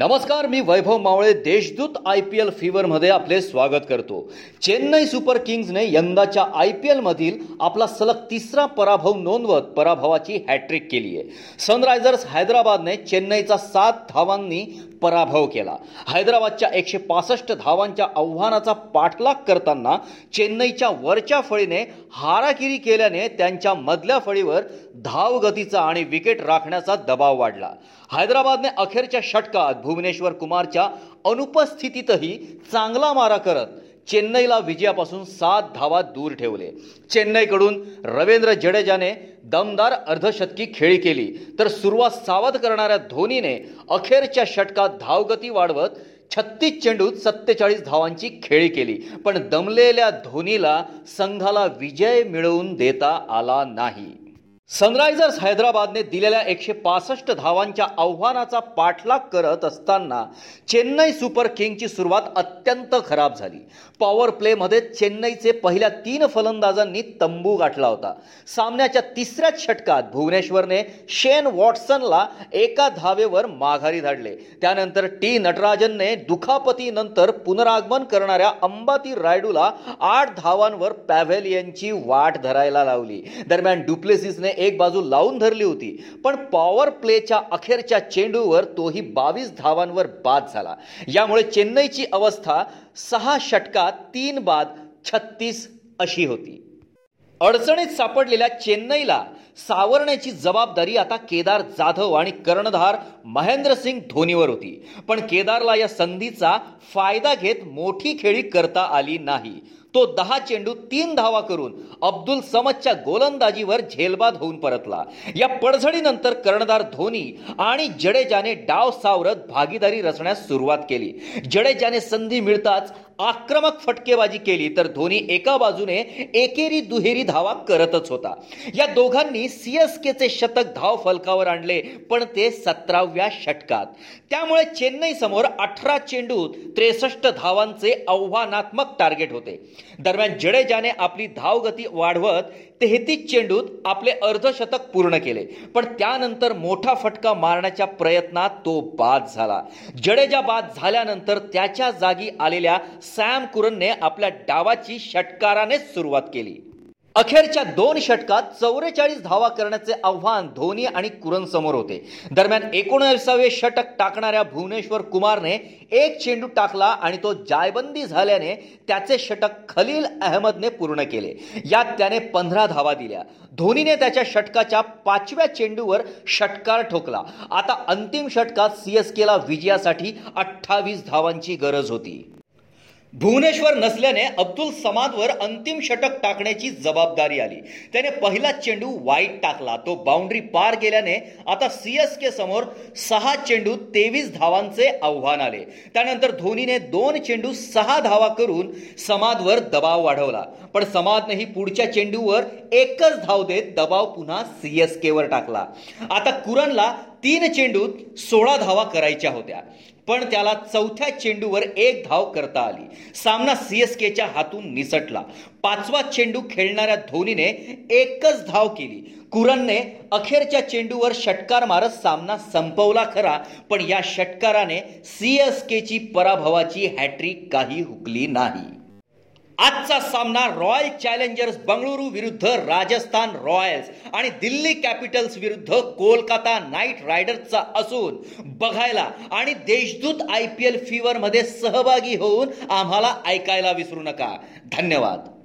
नमस्कार मी Vaibhav Mawale Deshdoot I P L फीवरमध्ये आपले स्वागत करतो. चेन्नई सुपर किंग्जने यंदाच्या आय पी एलमधील आपला सलग तिसरा पराभव नोंदवत पराभवाची हॅट्रिक केली आहे. सनरायझर्स हैदराबादने चेन्नईचा सात धावांनी पराभव केला. हैदराबादच्या एकशे पासष्ट धावांच्या आव्हानाचा पाठलाग करताना चेन्नईच्या वरच्या फळीने हाराकिरी केल्याने त्यांच्या मधल्या फळीवर धावगतीचा आणि विकेट राखण्याचा दबाव वाढला. हैदराबादने अखेरच्या षटकात भुवनेश्वर कुमारच्या अनुपस्थितीतही चांगला मारा करत चेन्नईला विजयापासून सात धावा दूर ठेवले. चेन्नईकडून रवींद्र जडेजाने दमदार अर्धशतकी खेळी केली. तर सुरुवात सावध करणाऱ्या धोनीने अखेरच्या षटकात धावगती वाढवत छत्तीस चेंडूत सत्तेचाळीस धावांची खेळी केली. पण दमलेल्या धोनीला संघाला विजय मिळवून देता आला नाही. सनरायझर्स हैदराबादने दिलेल्या एकशे पासष्ट धावांच्या आव्हानाचा पाठलाग करत असताना चेन्नई सुपर किंगची सुरुवात अत्यंत खराब झाली. पॉवर प्लेमध्ये चेन्नईचे पहिल्या तीन फलंदाजांनी तंबू गाठला होता. सामन्याच्या तिसऱ्याच षटकात भुवनेश्वरने शेन वॉटसनला एका धावेवर माघारी धाडले. त्यानंतर टी नटराजनने दुखापतीनंतर पुनरागमन करणाऱ्या अंबाती रायडूला आठ धावांवर पॅव्हेलियनची वाट धरायला लावली. दरम्यान डुप्लेसिसने एक बाजू लावून धरली होती. पण पॉवर प्लेच्या अखेरच्या चेंडूवर तोही बावीस धावांवर बाद झाला. यामुळे चेन्नईची अवस्था सहा षटकात तीन बाद छत्तीस अशी होती. अडचणीत सापडलेल्या चेन्नईला सावरण्याची जबाबदारी आता केदार जाधव आणि कर्णधार महेंद्रसिंग धोनीवर होती. पण केदारला या संधीचा फायदा घेत मोठी खेळी करता आली नाही. तो दहा चेंडू तीन धावा करून अब्दुल समदच्या गोलंदाजीवर झेलबाद होऊन परतला. या पडझडीनंतर कर्णधार धोनी आणि जडेजाने डाव सावरत भागीदारी रचण्यास सुरुवात केली. जडेजाने संधी मिळताच आक्रमक फटकेबाजी केली तर धोनी एका बाजूने एकेरी दुहेरी धावा करतच होता. या दोघांनी सीएसकेचे शतक धाव फलकावर आणले पण ते सतराव्या षटकात. त्यामुळे चेन्नई समोर अठरा चेंडूत त्रेसष्ट धावांचे आव्हानात्मक टार्गेट होते. दरम्यान जडेजाने आपली धावगती वाढवत तेहतीस चेंडूत आपले अर्धशतक पूर्ण केले. पण त्यानंतर मोठा फटका मारण्याच्या प्रयत्नात तो बाद झाला. जडेजा बाद झाल्यानंतर त्याच्या जागी आलेल्या सॅम कुरनने आपल्या डावाची षटकारानेच सुरुवात केली. अखेरच्या दोन षटकात चौवेचाळीस धावा करण्याचे आव्हान धोनी आणि कुरन समोर होते. दरम्यान एकोणविसावे षटक टाकणाऱ्या भुवनेश्वर कुमारने एक चेंडू टाकला आणि तो जायबंदी झाल्याने त्याचे षटक खलील अहमदने पूर्ण केले. यात त्याने पंधरा धावा दिल्या. धोनीने त्याच्या षटकाच्या पाचव्या चेंडूवर षटकार ठोकला. आता अंतिम षटकात सीएसकेला विजयासाठी अठ्ठावीस धावांची गरज होती. भुवनेश्वर नसल्याने अब्दुल समादवर अंतिम षटक टाकण्याची जबाबदारी आली. त्याने पहिला चेंडू वाईट टाकला. तो बाउंड्री पार गेल्याने आता सीएसके समोर सहा चेंडू तेवीस धावांचे आव्हान आले. त्यानंतर धोनीने दोन चेंडू सहा धावा करून समादवर दबाव वाढवला. पण समादनेही पुढच्या चेंडूवर एकच धाव देत दबाव पुन्हा सीएसकेवर टाकला. आता कुरनला तीन चेंडूत सोळा धावा करायच्या होत्या. पण त्याला चौथ्या चेंडूवर एक धाव करता आली. सामना सीएसकेच्या हातून निसटला. पाचवा चेंडू खेळणाऱ्या धोनीने एकच धाव केली. कुरनने अखेरच्या चेंडूवर षटकार मारत सामना संपवला खरा पण या षटकाराने सीएसकेची पराभवाची हॅट्रिक काही हुकली नाही. आजचा सामना रॉयल चॅलेंजर्स बंगळुरू विरुद्ध राजस्थान रॉयल्स आणि दिल्ली कॅपिटल्स विरुद्ध कोलकाता नाईट रायडर्सचा असून बघायला आणि देशदूत आय पी एल फीवरमध्ये सहभागी होऊन आम्हाला ऐकायला विसरू नका. धन्यवाद.